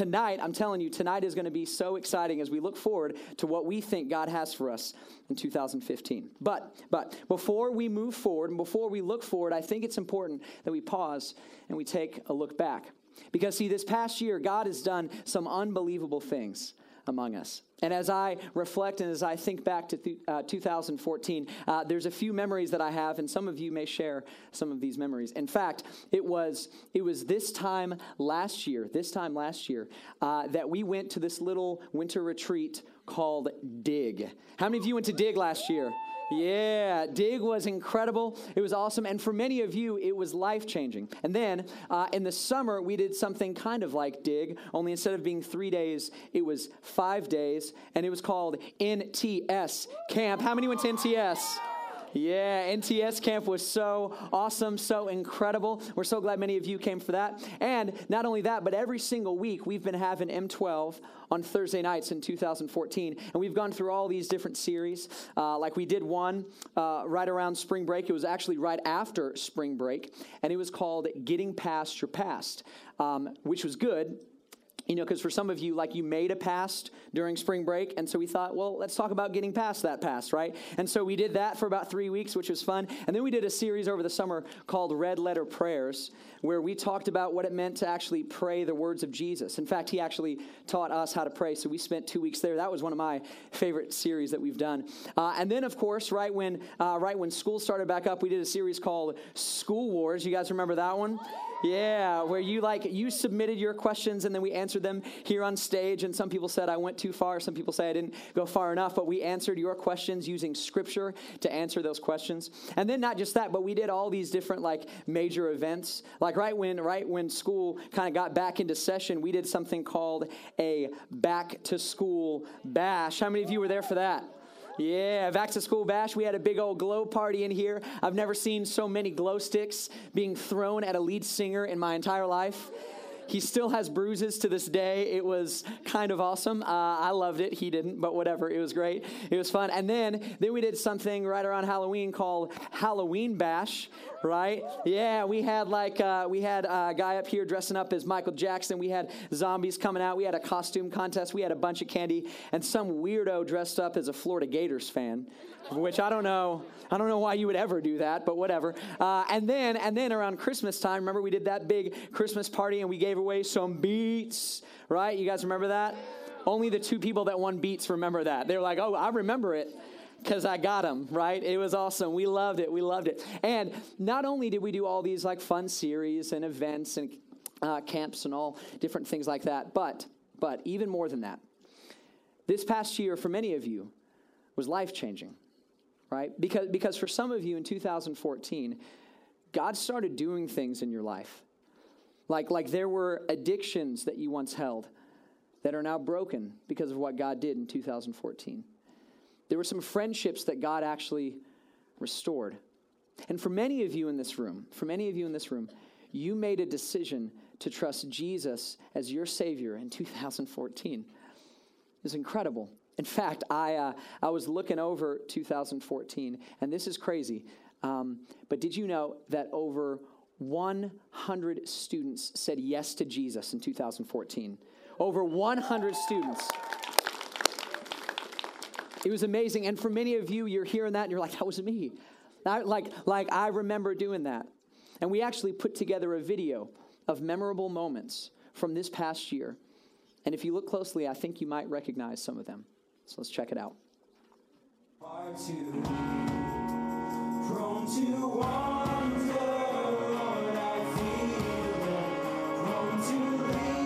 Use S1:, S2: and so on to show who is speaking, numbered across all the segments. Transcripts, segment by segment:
S1: tonight, I'm telling you, tonight is going to be so exciting as we look forward to what we think God has for us in 2015. But, but before we move forward and before we look forward, I think it's important that we pause and we take a look back. Because, see, this past year, God has done some unbelievable things among us. And as I reflect and as I think back to th- uh, 2014, uh, there's a few memories that I have, and some of you may share some of these memories. In fact, it was it was this time last year, this time last year, uh, that we went to this little winter retreat called Dig. How many of you went to Dig last year? Yeah, Dig was incredible. It was awesome. And for many of you, it was life changing. And then uh, in the summer, we did something kind of like Dig, only instead of being three days, it was five days. And it was called NTS Camp. How many went to NTS? Yeah, NTS camp was so awesome, so incredible. We're so glad many of you came for that. And not only that, but every single week we've been having M12 on Thursday nights in 2014. And we've gone through all these different series. Uh, like we did one uh, right around spring break. It was actually right after spring break. And it was called Getting Past Your Past, um, which was good you know, because for some of you, like you made a past during spring break. And so we thought, well, let's talk about getting past that past, right? And so we did that for about three weeks, which was fun. And then we did a series over the summer called Red Letter Prayers, where we talked about what it meant to actually pray the words of Jesus. In fact, he actually taught us how to pray. So we spent two weeks there. That was one of my favorite series that we've done. Uh, and then, of course, right when, uh, right when school started back up, we did a series called School Wars. You guys remember that one? Yeah, where you like you submitted your questions and then we answered them here on stage and some people said I went too far, some people say I didn't go far enough, but we answered your questions using scripture to answer those questions. And then not just that, but we did all these different like major events. Like right when right when school kind of got back into session, we did something called a back to school bash. How many of you were there for that? Yeah, back to school bash. We had a big old glow party in here. I've never seen so many glow sticks being thrown at a lead singer in my entire life. He still has bruises to this day. It was kind of awesome. Uh, I loved it. He didn't, but whatever. It was great. It was fun. And then, then we did something right around Halloween called Halloween Bash, right? Yeah, we had like uh, we had a guy up here dressing up as Michael Jackson. We had zombies coming out. We had a costume contest. We had a bunch of candy, and some weirdo dressed up as a Florida Gators fan, which I don't know. I don't know why you would ever do that, but whatever. Uh, and then and then around Christmas time, remember we did that big Christmas party and we gave away some beats, right? You guys remember that? Only the two people that won beats remember that. They're like, oh, I remember it because I got them, right? It was awesome. We loved it. We loved it. And not only did we do all these like fun series and events and uh, camps and all different things like that, but, but even more than that, this past year for many of you was life changing, right? Because, because for some of you in 2014, God started doing things in your life. Like, like there were addictions that you once held that are now broken because of what God did in 2014. There were some friendships that God actually restored. And for many of you in this room, for many of you in this room, you made a decision to trust Jesus as your Savior in 2014. It's incredible. In fact, I, uh, I was looking over 2014, and this is crazy. Um, but did you know that over 100 students said yes to Jesus in 2014? Over 100 students. It was amazing. And for many of you, you're hearing that and you're like, that was me. I, like, like, I remember doing that. And we actually put together a video of memorable moments from this past year. And if you look closely, I think you might recognize some of them. So let's check it out. Prone to wander, I feel, prone to leave.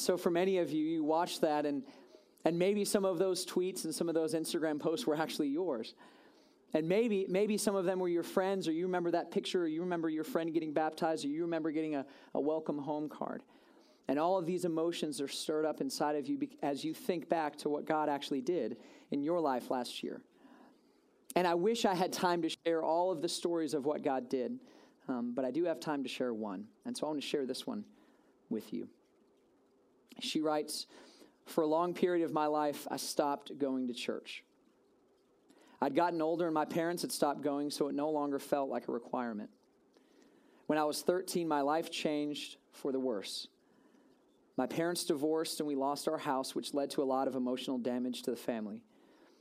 S1: So, for many of you, you watch that, and, and maybe some of those tweets and some of those Instagram posts were actually yours. And maybe, maybe some of them were your friends, or you remember that picture, or you remember your friend getting baptized, or you remember getting a, a welcome home card. And all of these emotions are stirred up inside of you as you think back to what God actually did in your life last year. And I wish I had time to share all of the stories of what God did, um, but I do have time to share one. And so I want to share this one with you. She writes For a long period of my life, I stopped going to church. I'd gotten older and my parents had stopped going, so it no longer felt like a requirement. When I was 13, my life changed for the worse. My parents divorced and we lost our house, which led to a lot of emotional damage to the family.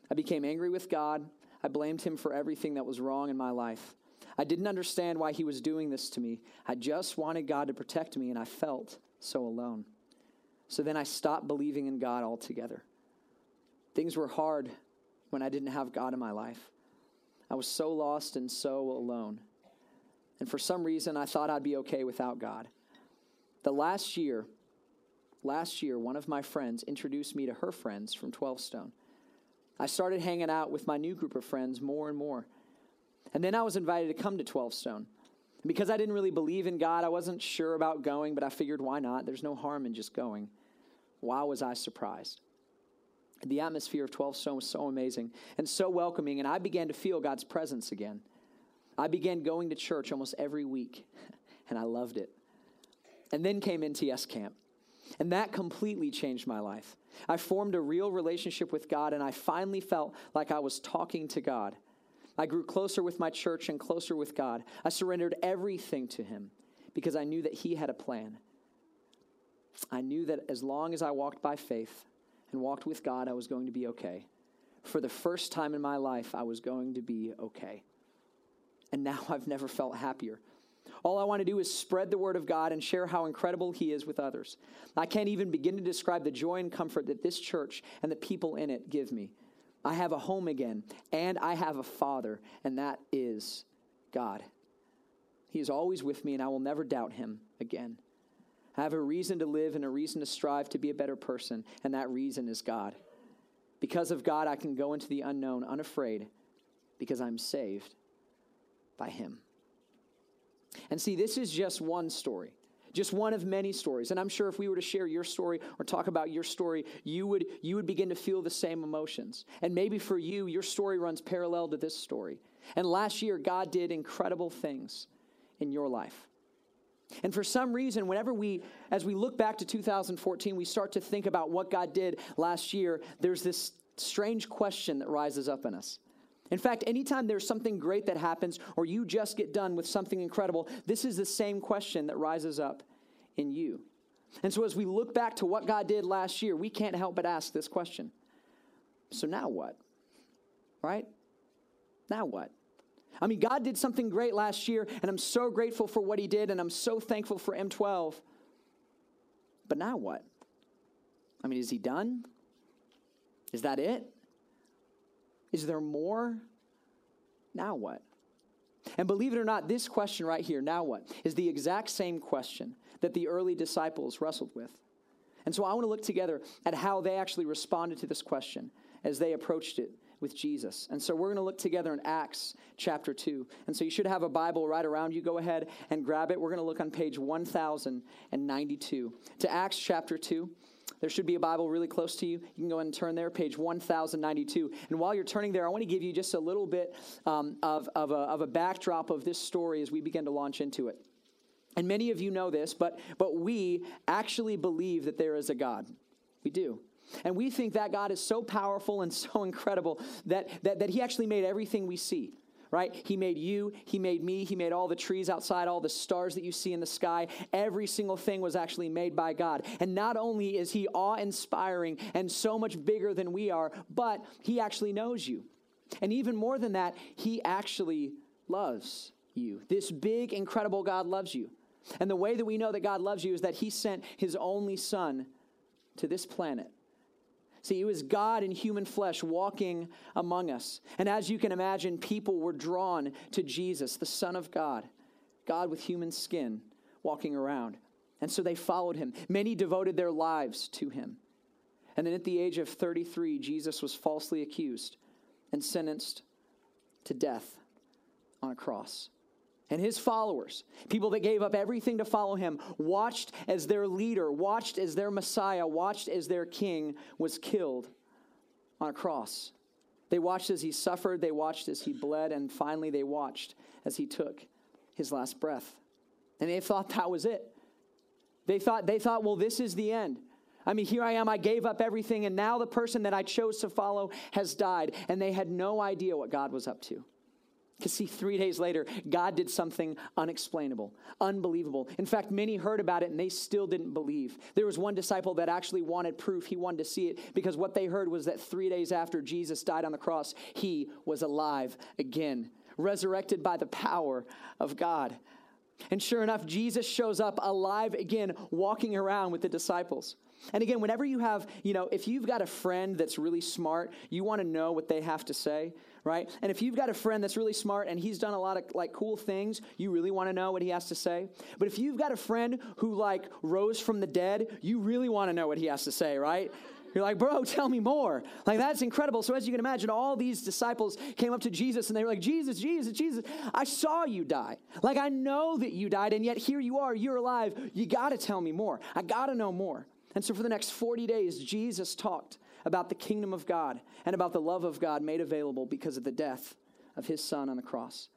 S1: I became angry with God. I blamed him for everything that was wrong in my life. I didn't understand why he was doing this to me. I just wanted God to protect me, and I felt so alone. So then I stopped believing in God altogether. Things were hard when I didn't have God in my life. I was so lost and so alone. And for some reason, I thought I'd be okay without God. The last year, last year, one of my friends introduced me to her friends from 12 Stone. I started hanging out with my new group of friends more and more. And then I was invited to come to 12 Stone. And because I didn't really believe in God, I wasn't sure about going, but I figured why not? There's no harm in just going. Why was I surprised? The atmosphere of 12 Stone was so amazing and so welcoming, and I began to feel God's presence again. I began going to church almost every week, and I loved it. And then came NTS camp, and that completely changed my life. I formed a real relationship with God, and I finally felt like I was talking to God. I grew closer with my church and closer with God. I surrendered everything to Him because I knew that He had a plan. I knew that as long as I walked by faith, and walked with God, I was going to be okay. For the first time in my life, I was going to be okay. And now I've never felt happier. All I want to do is spread the word of God and share how incredible He is with others. I can't even begin to describe the joy and comfort that this church and the people in it give me. I have a home again, and I have a Father, and that is God. He is always with me, and I will never doubt Him again. I have a reason to live and a reason to strive to be a better person, and that reason is God. Because of God, I can go into the unknown unafraid because I'm saved by Him. And see, this is just one story, just one of many stories. And I'm sure if we were to share your story or talk about your story, you would, you would begin to feel the same emotions. And maybe for you, your story runs parallel to this story. And last year, God did incredible things in your life. And for some reason, whenever we, as we look back to 2014, we start to think about what God did last year, there's this strange question that rises up in us. In fact, anytime there's something great that happens or you just get done with something incredible, this is the same question that rises up in you. And so as we look back to what God did last year, we can't help but ask this question. So now what? Right? Now what? I mean, God did something great last year, and I'm so grateful for what He did, and I'm so thankful for M12. But now what? I mean, is He done? Is that it? Is there more? Now what? And believe it or not, this question right here, now what, is the exact same question that the early disciples wrestled with. And so I want to look together at how they actually responded to this question as they approached it with Jesus. And so we're going to look together in Acts chapter 2. And so you should have a Bible right around you. Go ahead and grab it. We're going to look on page 1092 to Acts chapter 2. There should be a Bible really close to you. You can go and turn there, page 1092. And while you're turning there, I want to give you just a little bit um, of, of, a, of a backdrop of this story as we begin to launch into it. And many of you know this, but, but we actually believe that there is a God. We do. And we think that God is so powerful and so incredible that, that, that He actually made everything we see right? He made you, He made me, He made all the trees outside, all the stars that you see in the sky. Every single thing was actually made by God. And not only is He awe inspiring and so much bigger than we are, but He actually knows you. And even more than that, He actually loves you. This big, incredible God loves you. And the way that we know that God loves you is that He sent His only Son to this planet See, it was God in human flesh walking among us. And as you can imagine, people were drawn to Jesus, the Son of God, God with human skin, walking around. And so they followed him. Many devoted their lives to him. And then at the age of 33, Jesus was falsely accused and sentenced to death on a cross. And his followers, people that gave up everything to follow him, watched as their leader, watched as their Messiah, watched as their king was killed on a cross. They watched as he suffered, they watched as he bled, and finally they watched as he took his last breath. And they thought that was it. They thought, they thought, well, this is the end. I mean, here I am, I gave up everything, and now the person that I chose to follow has died. And they had no idea what God was up to. Because, see, three days later, God did something unexplainable, unbelievable. In fact, many heard about it and they still didn't believe. There was one disciple that actually wanted proof. He wanted to see it because what they heard was that three days after Jesus died on the cross, he was alive again, resurrected by the power of God. And sure enough, Jesus shows up alive again, walking around with the disciples. And again, whenever you have, you know, if you've got a friend that's really smart, you want to know what they have to say, right? And if you've got a friend that's really smart and he's done a lot of like cool things, you really want to know what he has to say. But if you've got a friend who like rose from the dead, you really want to know what he has to say, right? You're like, bro, tell me more. Like, that's incredible. So, as you can imagine, all these disciples came up to Jesus and they were like, Jesus, Jesus, Jesus, I saw you die. Like, I know that you died, and yet here you are, you're alive. You got to tell me more. I got to know more. And so, for the next 40 days, Jesus talked about the kingdom of God and about the love of God made available because of the death of his son on the cross.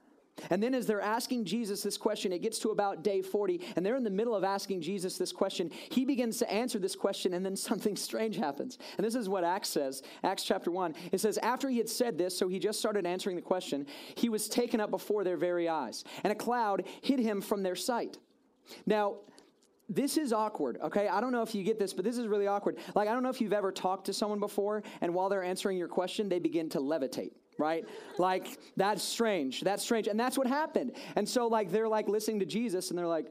S1: And then, as they're asking Jesus this question, it gets to about day 40, and they're in the middle of asking Jesus this question. He begins to answer this question, and then something strange happens. And this is what Acts says Acts chapter 1. It says, After he had said this, so he just started answering the question, he was taken up before their very eyes, and a cloud hid him from their sight. Now, this is awkward, okay? I don't know if you get this, but this is really awkward. Like, I don't know if you've ever talked to someone before, and while they're answering your question, they begin to levitate right? Like, that's strange. That's strange. And that's what happened. And so, like, they're like listening to Jesus and they're like,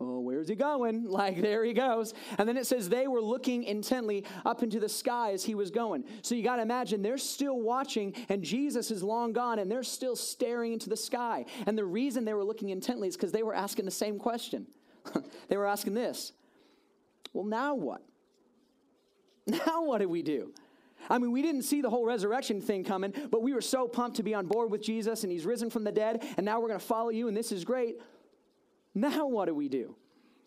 S1: oh, where's he going? Like, there he goes. And then it says they were looking intently up into the sky as he was going. So you got to imagine they're still watching, and Jesus is long gone, and they're still staring into the sky. And the reason they were looking intently is because they were asking the same question. they were asking this Well, now what? Now what do we do? I mean, we didn't see the whole resurrection thing coming, but we were so pumped to be on board with Jesus and he's risen from the dead, and now we're going to follow you, and this is great. Now, what do we do?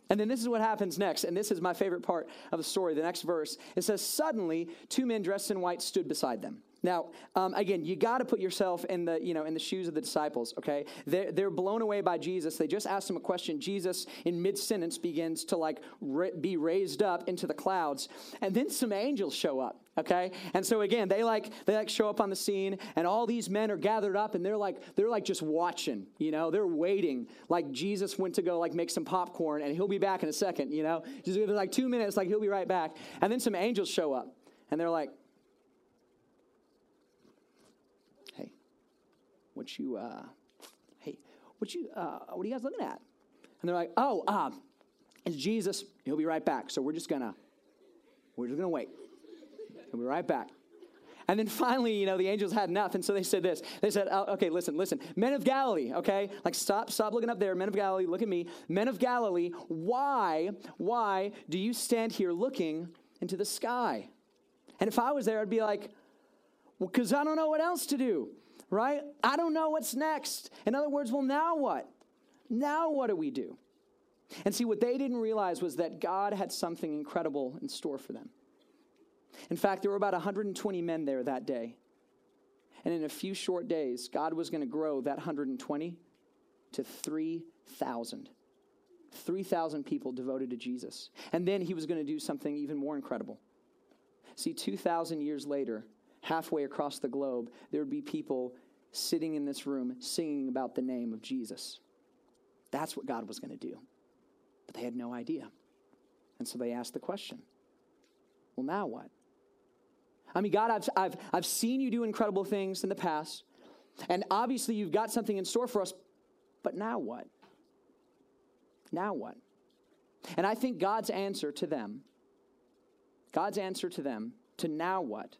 S1: And then this is what happens next, and this is my favorite part of the story. The next verse it says, Suddenly, two men dressed in white stood beside them. Now, um, again, you got to put yourself in the you know in the shoes of the disciples. Okay, they're, they're blown away by Jesus. They just asked him a question. Jesus, in mid sentence, begins to like be raised up into the clouds, and then some angels show up. Okay, and so again, they like they like show up on the scene, and all these men are gathered up, and they're like they're like just watching. You know, they're waiting. Like Jesus went to go like make some popcorn, and he'll be back in a second. You know, just like two minutes, like he'll be right back, and then some angels show up, and they're like what you, uh, hey, what you, uh, what are you guys looking at? And they're like, oh, uh, it's Jesus. He'll be right back. So we're just gonna, we're just gonna wait. He'll be right back. And then finally, you know, the angels had enough, and so they said this. They said, oh, "Okay, listen, listen, men of Galilee, okay, like stop, stop looking up there, men of Galilee, look at me, men of Galilee. Why, why do you stand here looking into the sky?" And if I was there, I'd be like, "Well, because I don't know what else to do right? I don't know what's next. In other words, well, now what? Now what do we do? And see, what they didn't realize was that God had something incredible in store for them. In fact, there were about 120 men there that day. And in a few short days, God was going to grow that 120 to 3,000. 3,000 people devoted to Jesus. And then he was going to do something even more incredible. See, 2,000 years later, halfway across the globe, there would be people sitting in this room singing about the name of Jesus. That's what God was going to do. But they had no idea. And so they asked the question well, now what? I mean, God, I've, I've, I've seen you do incredible things in the past, and obviously you've got something in store for us, but now what? Now what? And I think God's answer to them, God's answer to them, to now what,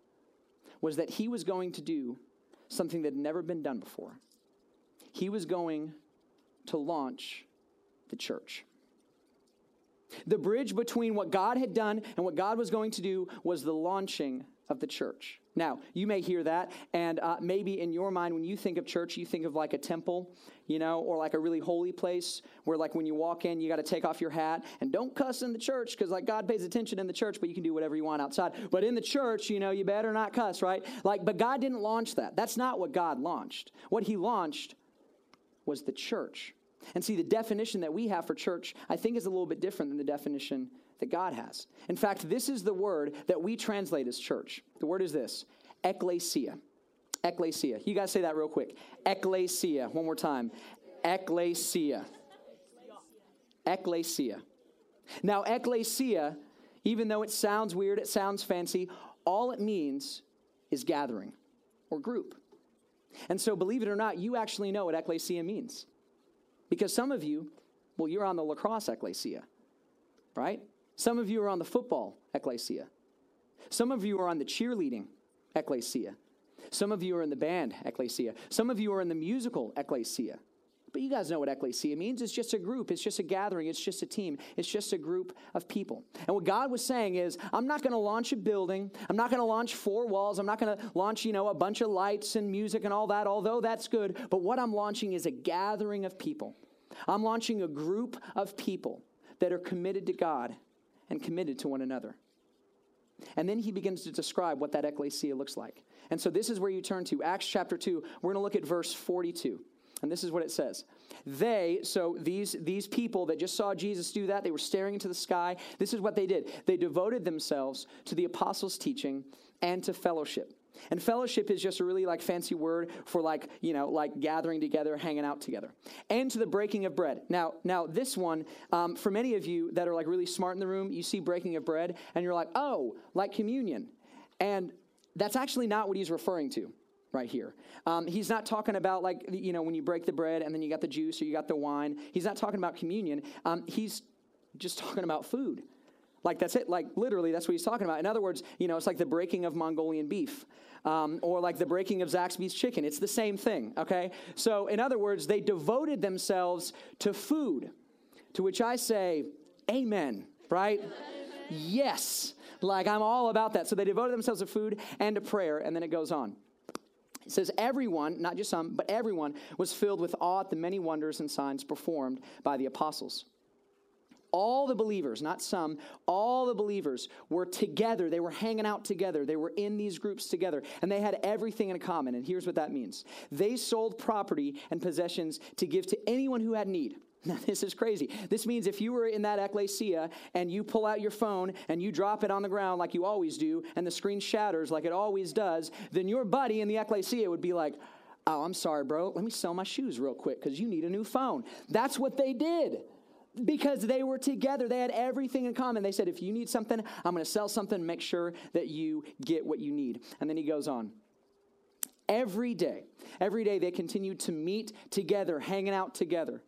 S1: was that He was going to do something that had never been done before. He was going to launch the church. The bridge between what God had done and what God was going to do was the launching of the church. Now, you may hear that, and uh, maybe in your mind, when you think of church, you think of like a temple, you know, or like a really holy place where, like, when you walk in, you got to take off your hat and don't cuss in the church because, like, God pays attention in the church, but you can do whatever you want outside. But in the church, you know, you better not cuss, right? Like, but God didn't launch that. That's not what God launched. What He launched was the church. And see, the definition that we have for church, I think, is a little bit different than the definition that God has. In fact, this is the word that we translate as church. The word is this ecclesia. Ecclesia. You guys say that real quick. Ecclesia. One more time. Ecclesia. Ecclesia. Now, ecclesia, even though it sounds weird, it sounds fancy, all it means is gathering or group. And so, believe it or not, you actually know what ecclesia means. Because some of you, well, you're on the lacrosse ecclesia, right? Some of you are on the football ecclesia. Some of you are on the cheerleading ecclesia. Some of you are in the band ecclesia. Some of you are in the musical ecclesia. But you guys know what ecclesia means. It's just a group, it's just a gathering, it's just a team, it's just a group of people. And what God was saying is, I'm not going to launch a building, I'm not going to launch four walls, I'm not going to launch, you know, a bunch of lights and music and all that, although that's good. But what I'm launching is a gathering of people. I'm launching a group of people that are committed to God and committed to one another. And then he begins to describe what that ecclesia looks like. And so this is where you turn to Acts chapter 2. We're going to look at verse 42. And this is what it says. They, so these, these people that just saw Jesus do that, they were staring into the sky. This is what they did. They devoted themselves to the apostles' teaching and to fellowship and fellowship is just a really like fancy word for like, you know, like gathering together, hanging out together. And to the breaking of bread. Now, now this one, um, for many of you that are like really smart in the room, you see breaking of bread and you're like, oh, like communion. And that's actually not what he's referring to right here. Um, he's not talking about like, you know, when you break the bread and then you got the juice or you got the wine. He's not talking about communion. Um, he's just talking about food. Like that's it. Like literally, that's what he's talking about. In other words, you know, it's like the breaking of Mongolian beef, um, or like the breaking of Zaxby's chicken. It's the same thing. Okay. So in other words, they devoted themselves to food, to which I say, Amen. Right? Yes. Like I'm all about that. So they devoted themselves to food and to prayer, and then it goes on. It says, Everyone, not just some, but everyone was filled with awe at the many wonders and signs performed by the apostles all the believers, not some, all the believers were together. They were hanging out together. They were in these groups together, and they had everything in common. And here's what that means they sold property and possessions to give to anyone who had need. Now, this is crazy. This means if you were in that ecclesia and you pull out your phone and you drop it on the ground like you always do, and the screen shatters like it always does, then your buddy in the ecclesia would be like, Oh, I'm sorry, bro. Let me sell my shoes real quick because you need a new phone. That's what they did because they were together. They had everything in common. They said, if you need something, I'm going to sell something, make sure that you get what you need. And then he goes on. Every day, every day they continued to meet together, hanging out together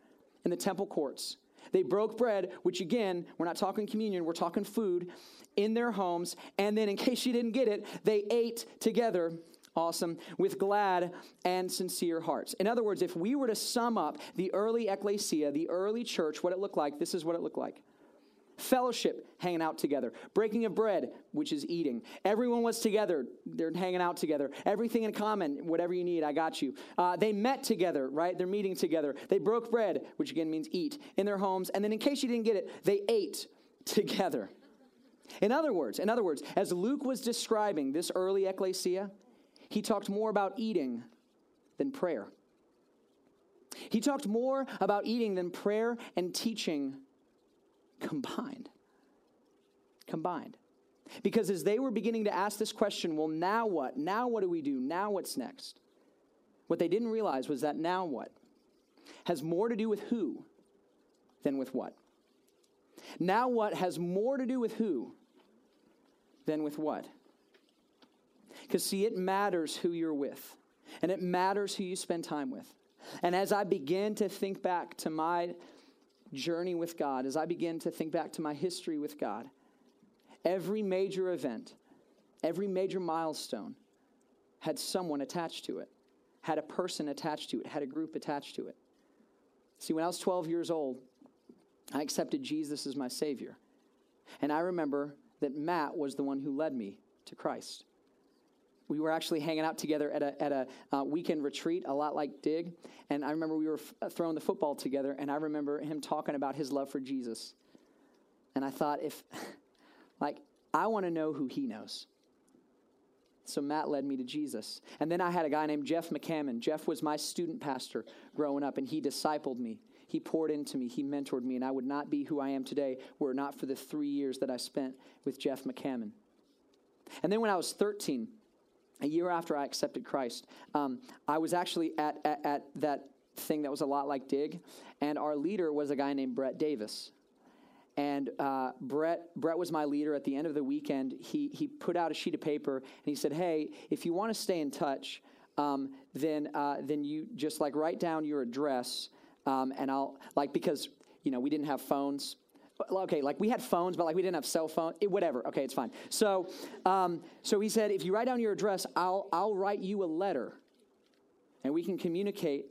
S1: in the temple courts. They broke bread, which again, we're not talking communion, we're talking food, in their homes. And then, in case you didn't get it, they ate together awesome, with glad and sincere hearts. In other words, if we were to sum up the early ecclesia, the early church, what it looked like, this is what it looked like. Fellowship, hanging out together. Breaking of bread, which is eating. Everyone was together. They're hanging out together. Everything in common, whatever you need, I got you. Uh, they met together, right? They're meeting together. They broke bread, which again means eat, in their homes. And then, in case you didn't get it, they ate together. In other words, in other words, as Luke was describing this early ecclesia, he talked more about eating than prayer. He talked more about eating than prayer and teaching combined. Combined. Because as they were beginning to ask this question, well, now what? Now what do we do? Now what's next? What they didn't realize was that now what has more to do with who than with what. Now what has more to do with who than with what. Because, see, it matters who you're with, and it matters who you spend time with. And as I begin to think back to my journey with God, as I begin to think back to my history with God, every major event, every major milestone had someone attached to it, had a person attached to it, had a group attached to it. See, when I was 12 years old, I accepted Jesus as my Savior. And I remember that Matt was the one who led me to Christ. We were actually hanging out together at a, at a uh, weekend retreat, a lot like Dig. And I remember we were f- uh, throwing the football together, and I remember him talking about his love for Jesus. And I thought, if, like, I want to know who he knows. So Matt led me to Jesus. And then I had a guy named Jeff McCammon. Jeff was my student pastor growing up, and he discipled me. He poured into me. He mentored me, and I would not be who I am today were it not for the three years that I spent with Jeff McCammon. And then when I was 13, a year after I accepted Christ, um, I was actually at, at, at that thing that was a lot like Dig, and our leader was a guy named Brett Davis. And uh, Brett, Brett was my leader. At the end of the weekend, he, he put out a sheet of paper and he said, Hey, if you want to stay in touch, um, then, uh, then you just like write down your address um, and I'll, like, because, you know, we didn't have phones. Okay, like we had phones, but like we didn't have cell phone. It, whatever. Okay, it's fine. So, um, so he said, if you write down your address, I'll I'll write you a letter, and we can communicate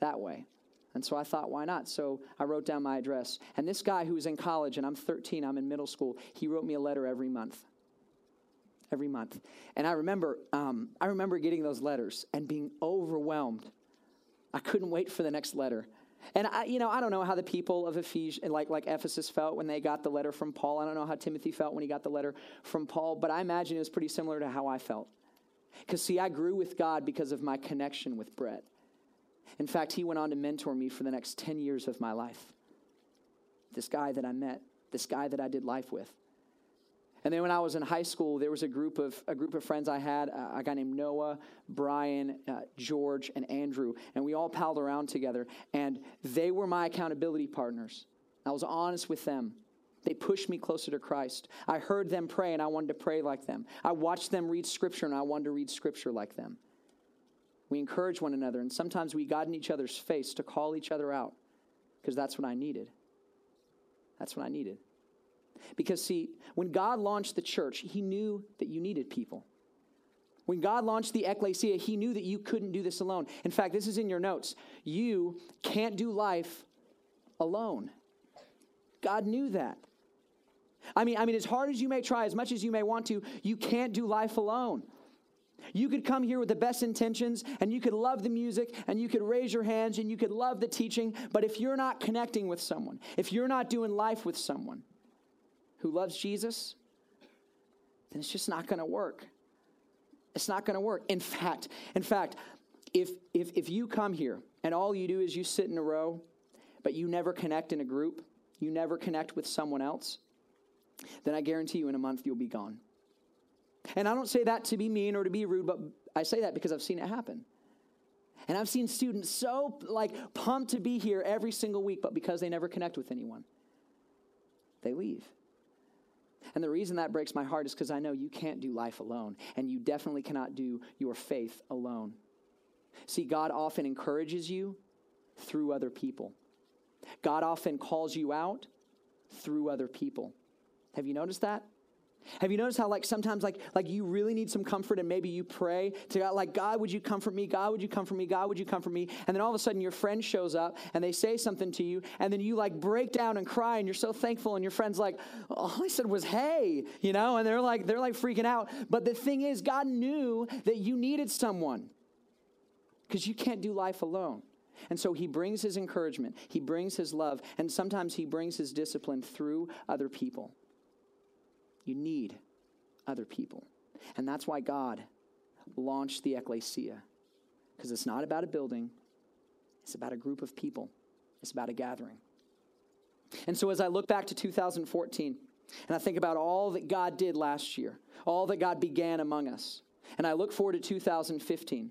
S1: that way. And so I thought, why not? So I wrote down my address. And this guy who was in college, and I'm 13, I'm in middle school, he wrote me a letter every month. Every month. And I remember, um, I remember getting those letters and being overwhelmed. I couldn't wait for the next letter. And I, you know, I don't know how the people of Ephes- like like Ephesus felt when they got the letter from Paul. I don't know how Timothy felt when he got the letter from Paul, but I imagine it was pretty similar to how I felt. Because see, I grew with God because of my connection with Brett. In fact, he went on to mentor me for the next 10 years of my life. This guy that I met, this guy that I did life with. And then when I was in high school, there was a group of a group of friends I had, uh, a guy named Noah, Brian, uh, George, and Andrew, and we all palled around together. And they were my accountability partners. I was honest with them. They pushed me closer to Christ. I heard them pray, and I wanted to pray like them. I watched them read Scripture, and I wanted to read Scripture like them. We encouraged one another, and sometimes we got in each other's face to call each other out because that's what I needed. That's what I needed. Because, see, when God launched the church, He knew that you needed people. When God launched the ecclesia, He knew that you couldn't do this alone. In fact, this is in your notes. You can't do life alone. God knew that. I mean, I mean, as hard as you may try, as much as you may want to, you can't do life alone. You could come here with the best intentions and you could love the music and you could raise your hands and you could love the teaching, but if you're not connecting with someone, if you're not doing life with someone, who loves Jesus, then it's just not going to work. It's not going to work. In fact, in fact, if, if, if you come here and all you do is you sit in a row, but you never connect in a group, you never connect with someone else, then I guarantee you in a month you'll be gone. And I don't say that to be mean or to be rude, but I say that because I've seen it happen. And I've seen students so like pumped to be here every single week, but because they never connect with anyone, they leave. And the reason that breaks my heart is because I know you can't do life alone, and you definitely cannot do your faith alone. See, God often encourages you through other people, God often calls you out through other people. Have you noticed that? Have you noticed how like sometimes like like you really need some comfort and maybe you pray to God like God would you comfort me? God would you comfort me? God would you comfort me? And then all of a sudden your friend shows up and they say something to you and then you like break down and cry and you're so thankful and your friend's like all I said was hey you know and they're like they're like freaking out. But the thing is God knew that you needed someone because you can't do life alone. And so he brings his encouragement, he brings his love, and sometimes he brings his discipline through other people. You need other people. And that's why God launched the ecclesia, because it's not about a building, it's about a group of people, it's about a gathering. And so as I look back to 2014, and I think about all that God did last year, all that God began among us, and I look forward to 2015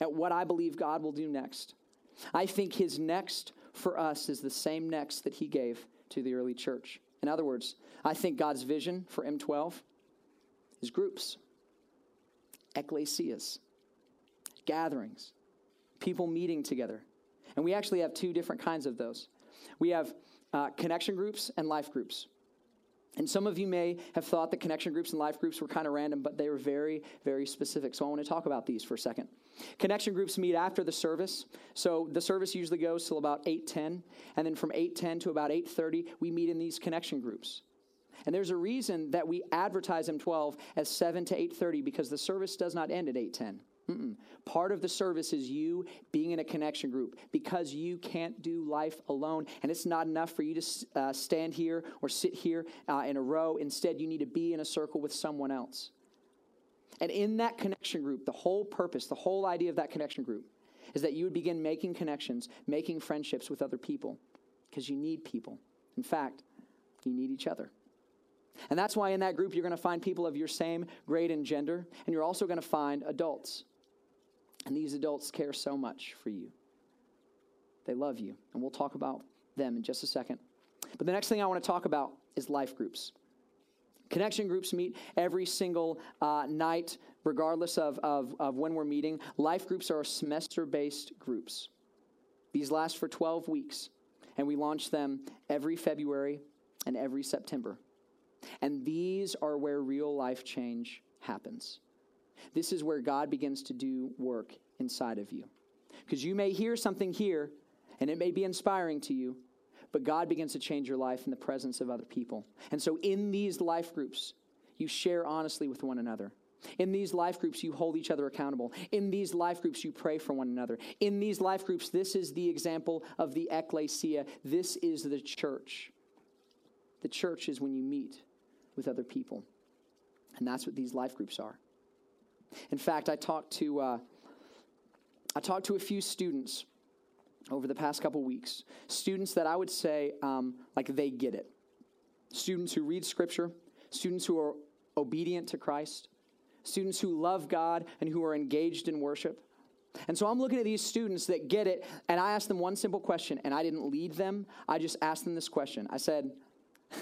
S1: at what I believe God will do next. I think his next for us is the same next that he gave to the early church. In other words, I think God's vision for M12 is groups, ecclesias, gatherings, people meeting together. And we actually have two different kinds of those. We have uh, connection groups and life groups. And some of you may have thought that connection groups and life groups were kind of random, but they were very, very specific. So I want to talk about these for a second. Connection groups meet after the service. So the service usually goes till about 8:10, and then from 8:10 to about 8:30, we meet in these connection groups. And there's a reason that we advertise M12 as 7 to 8:30 because the service does not end at 8:10. Mm-mm. Part of the service is you being in a connection group because you can't do life alone. And it's not enough for you to uh, stand here or sit here uh, in a row. Instead, you need to be in a circle with someone else. And in that connection group, the whole purpose, the whole idea of that connection group is that you would begin making connections, making friendships with other people because you need people. In fact, you need each other. And that's why in that group you're going to find people of your same grade and gender, and you're also going to find adults. And these adults care so much for you. They love you, and we'll talk about them in just a second. But the next thing I want to talk about is life groups. Connection groups meet every single uh, night, regardless of, of, of when we're meeting. Life groups are semester based groups. These last for 12 weeks, and we launch them every February and every September. And these are where real life change happens. This is where God begins to do work inside of you. Because you may hear something here, and it may be inspiring to you, but God begins to change your life in the presence of other people. And so in these life groups, you share honestly with one another. In these life groups, you hold each other accountable. In these life groups, you pray for one another. In these life groups, this is the example of the ecclesia. This is the church. The church is when you meet with other people. And that's what these life groups are. In fact, I talked to, uh, I talked to a few students over the past couple weeks. Students that I would say, um, like, they get it. Students who read scripture, students who are obedient to Christ, students who love God and who are engaged in worship. And so I'm looking at these students that get it, and I asked them one simple question, and I didn't lead them. I just asked them this question. I said,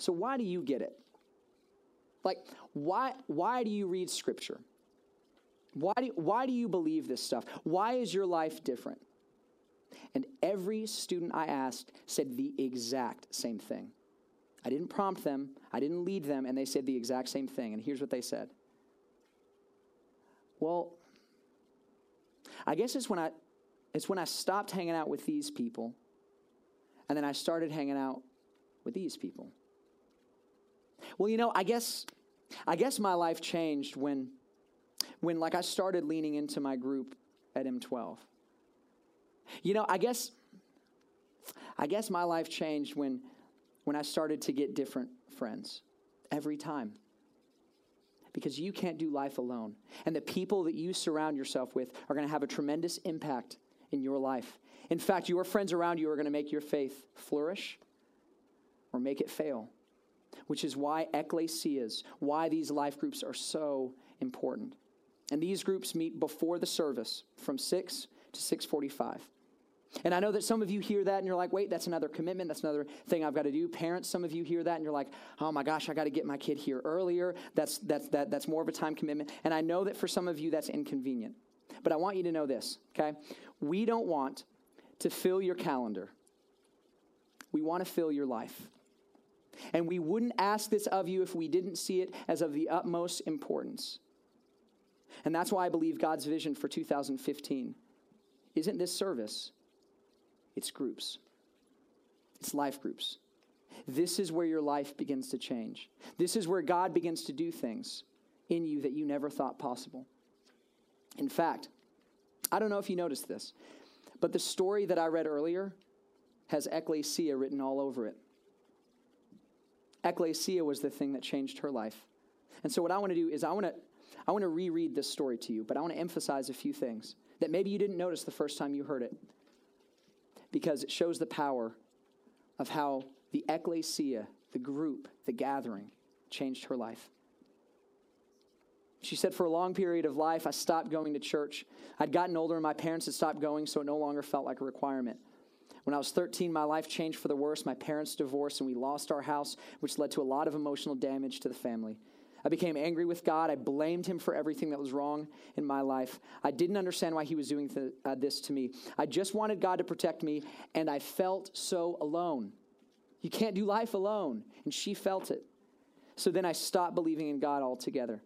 S1: So why do you get it? Like, why, why do you read Scripture? Why do, why do you believe this stuff? Why is your life different? And every student I asked said the exact same thing. I didn't prompt them, I didn't lead them, and they said the exact same thing. And here's what they said Well, I guess it's when I, it's when I stopped hanging out with these people, and then I started hanging out with these people. Well, you know, I guess I guess my life changed when when like I started leaning into my group at M12. You know, I guess I guess my life changed when when I started to get different friends every time. Because you can't do life alone. And the people that you surround yourself with are going to have a tremendous impact in your life. In fact, your friends around you are going to make your faith flourish or make it fail which is why ecclesias, why these life groups are so important. And these groups meet before the service from 6 to 645. And I know that some of you hear that and you're like, wait, that's another commitment. That's another thing I've got to do. Parents, some of you hear that and you're like, oh my gosh, I got to get my kid here earlier. That's, that's, that, that's more of a time commitment. And I know that for some of you, that's inconvenient. But I want you to know this, okay? We don't want to fill your calendar, we want to fill your life. And we wouldn't ask this of you if we didn't see it as of the utmost importance. And that's why I believe God's vision for 2015 isn't this service, it's groups, it's life groups. This is where your life begins to change. This is where God begins to do things in you that you never thought possible. In fact, I don't know if you noticed this, but the story that I read earlier has ecclesia written all over it. Ecclesia was the thing that changed her life. And so what I want to do is I want to I want to reread this story to you, but I want to emphasize a few things that maybe you didn't notice the first time you heard it. Because it shows the power of how the ecclesia, the group, the gathering, changed her life. She said, For a long period of life, I stopped going to church. I'd gotten older, and my parents had stopped going, so it no longer felt like a requirement. When I was 13, my life changed for the worse. My parents divorced and we lost our house, which led to a lot of emotional damage to the family. I became angry with God. I blamed him for everything that was wrong in my life. I didn't understand why he was doing th- uh, this to me. I just wanted God to protect me, and I felt so alone. You can't do life alone. And she felt it. So then I stopped believing in God altogether.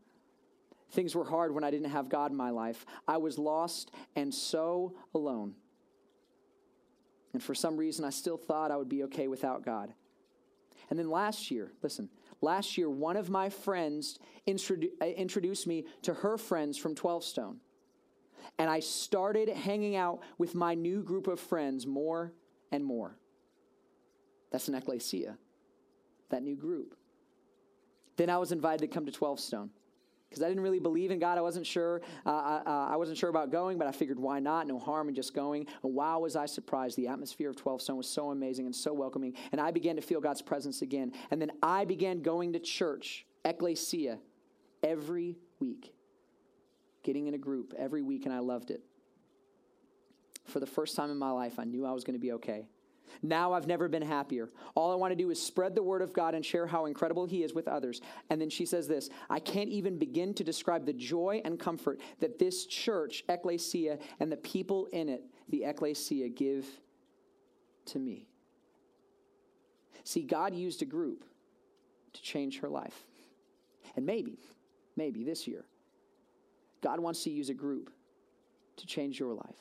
S1: Things were hard when I didn't have God in my life. I was lost and so alone. And for some reason, I still thought I would be okay without God. And then last year, listen, last year, one of my friends introdu- uh, introduced me to her friends from 12 Stone. And I started hanging out with my new group of friends more and more. That's an ecclesia, that new group. Then I was invited to come to 12 Stone because I didn't really believe in God. I wasn't sure. Uh, I, uh, I, wasn't sure about going, but I figured why not? No harm in just going. And wow, was I surprised! The atmosphere of 12 Stone was so amazing and so welcoming, and I began to feel God's presence again. And then I began going to church, ecclesia, every week, getting in a group every week, and I loved it. For the first time in my life, I knew I was going to be okay. Now I've never been happier. All I want to do is spread the word of God and share how incredible He is with others. And then she says this I can't even begin to describe the joy and comfort that this church, Ecclesia, and the people in it, the Ecclesia, give to me. See, God used a group to change her life. And maybe, maybe this year, God wants to use a group to change your life.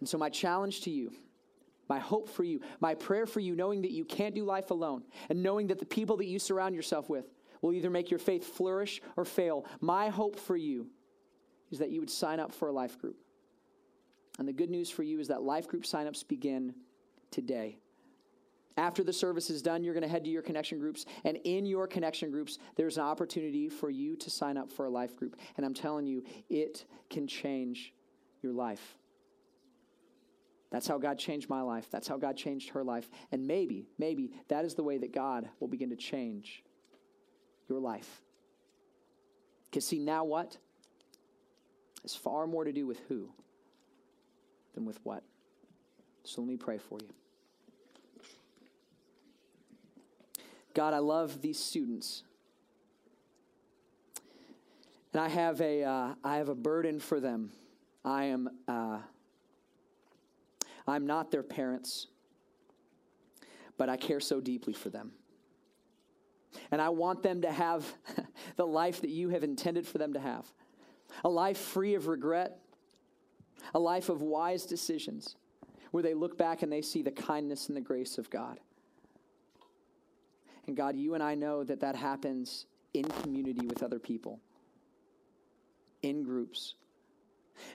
S1: And so, my challenge to you my hope for you, my prayer for you, knowing that you can't do life alone, and knowing that the people that you surround yourself with will either make your faith flourish or fail. My hope for you is that you would sign up for a life group. And the good news for you is that life group signups begin today. After the service is done, you're going to head to your connection groups. And in your connection groups, there's an opportunity for you to sign up for a life group. And I'm telling you, it can change your life. That's how God changed my life. That's how God changed her life. And maybe, maybe that is the way that God will begin to change your life. Because, see, now what? It's far more to do with who than with what. So let me pray for you. God, I love these students. And I have a, uh, I have a burden for them. I am. Uh, I'm not their parents, but I care so deeply for them. And I want them to have the life that you have intended for them to have a life free of regret, a life of wise decisions, where they look back and they see the kindness and the grace of God. And God, you and I know that that happens in community with other people, in groups.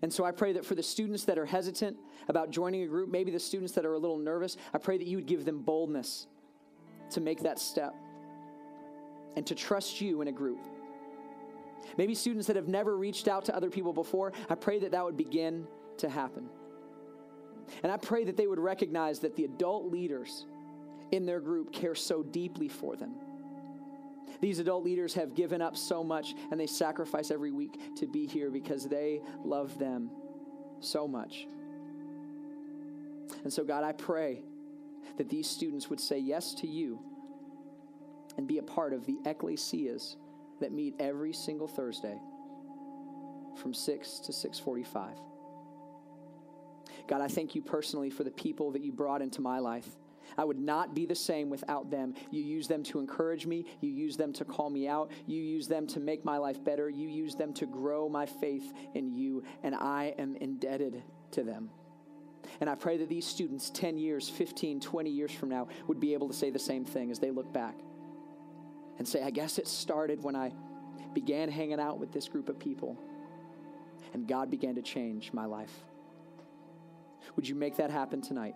S1: And so I pray that for the students that are hesitant about joining a group, maybe the students that are a little nervous, I pray that you would give them boldness to make that step and to trust you in a group. Maybe students that have never reached out to other people before, I pray that that would begin to happen. And I pray that they would recognize that the adult leaders in their group care so deeply for them these adult leaders have given up so much and they sacrifice every week to be here because they love them so much. And so, God, I pray that these students would say yes to you and be a part of the ecclesias that meet every single Thursday from 6 to 6:45. God, I thank you personally for the people that you brought into my life. I would not be the same without them. You use them to encourage me. You use them to call me out. You use them to make my life better. You use them to grow my faith in you, and I am indebted to them. And I pray that these students, 10 years, 15, 20 years from now, would be able to say the same thing as they look back and say, I guess it started when I began hanging out with this group of people, and God began to change my life. Would you make that happen tonight?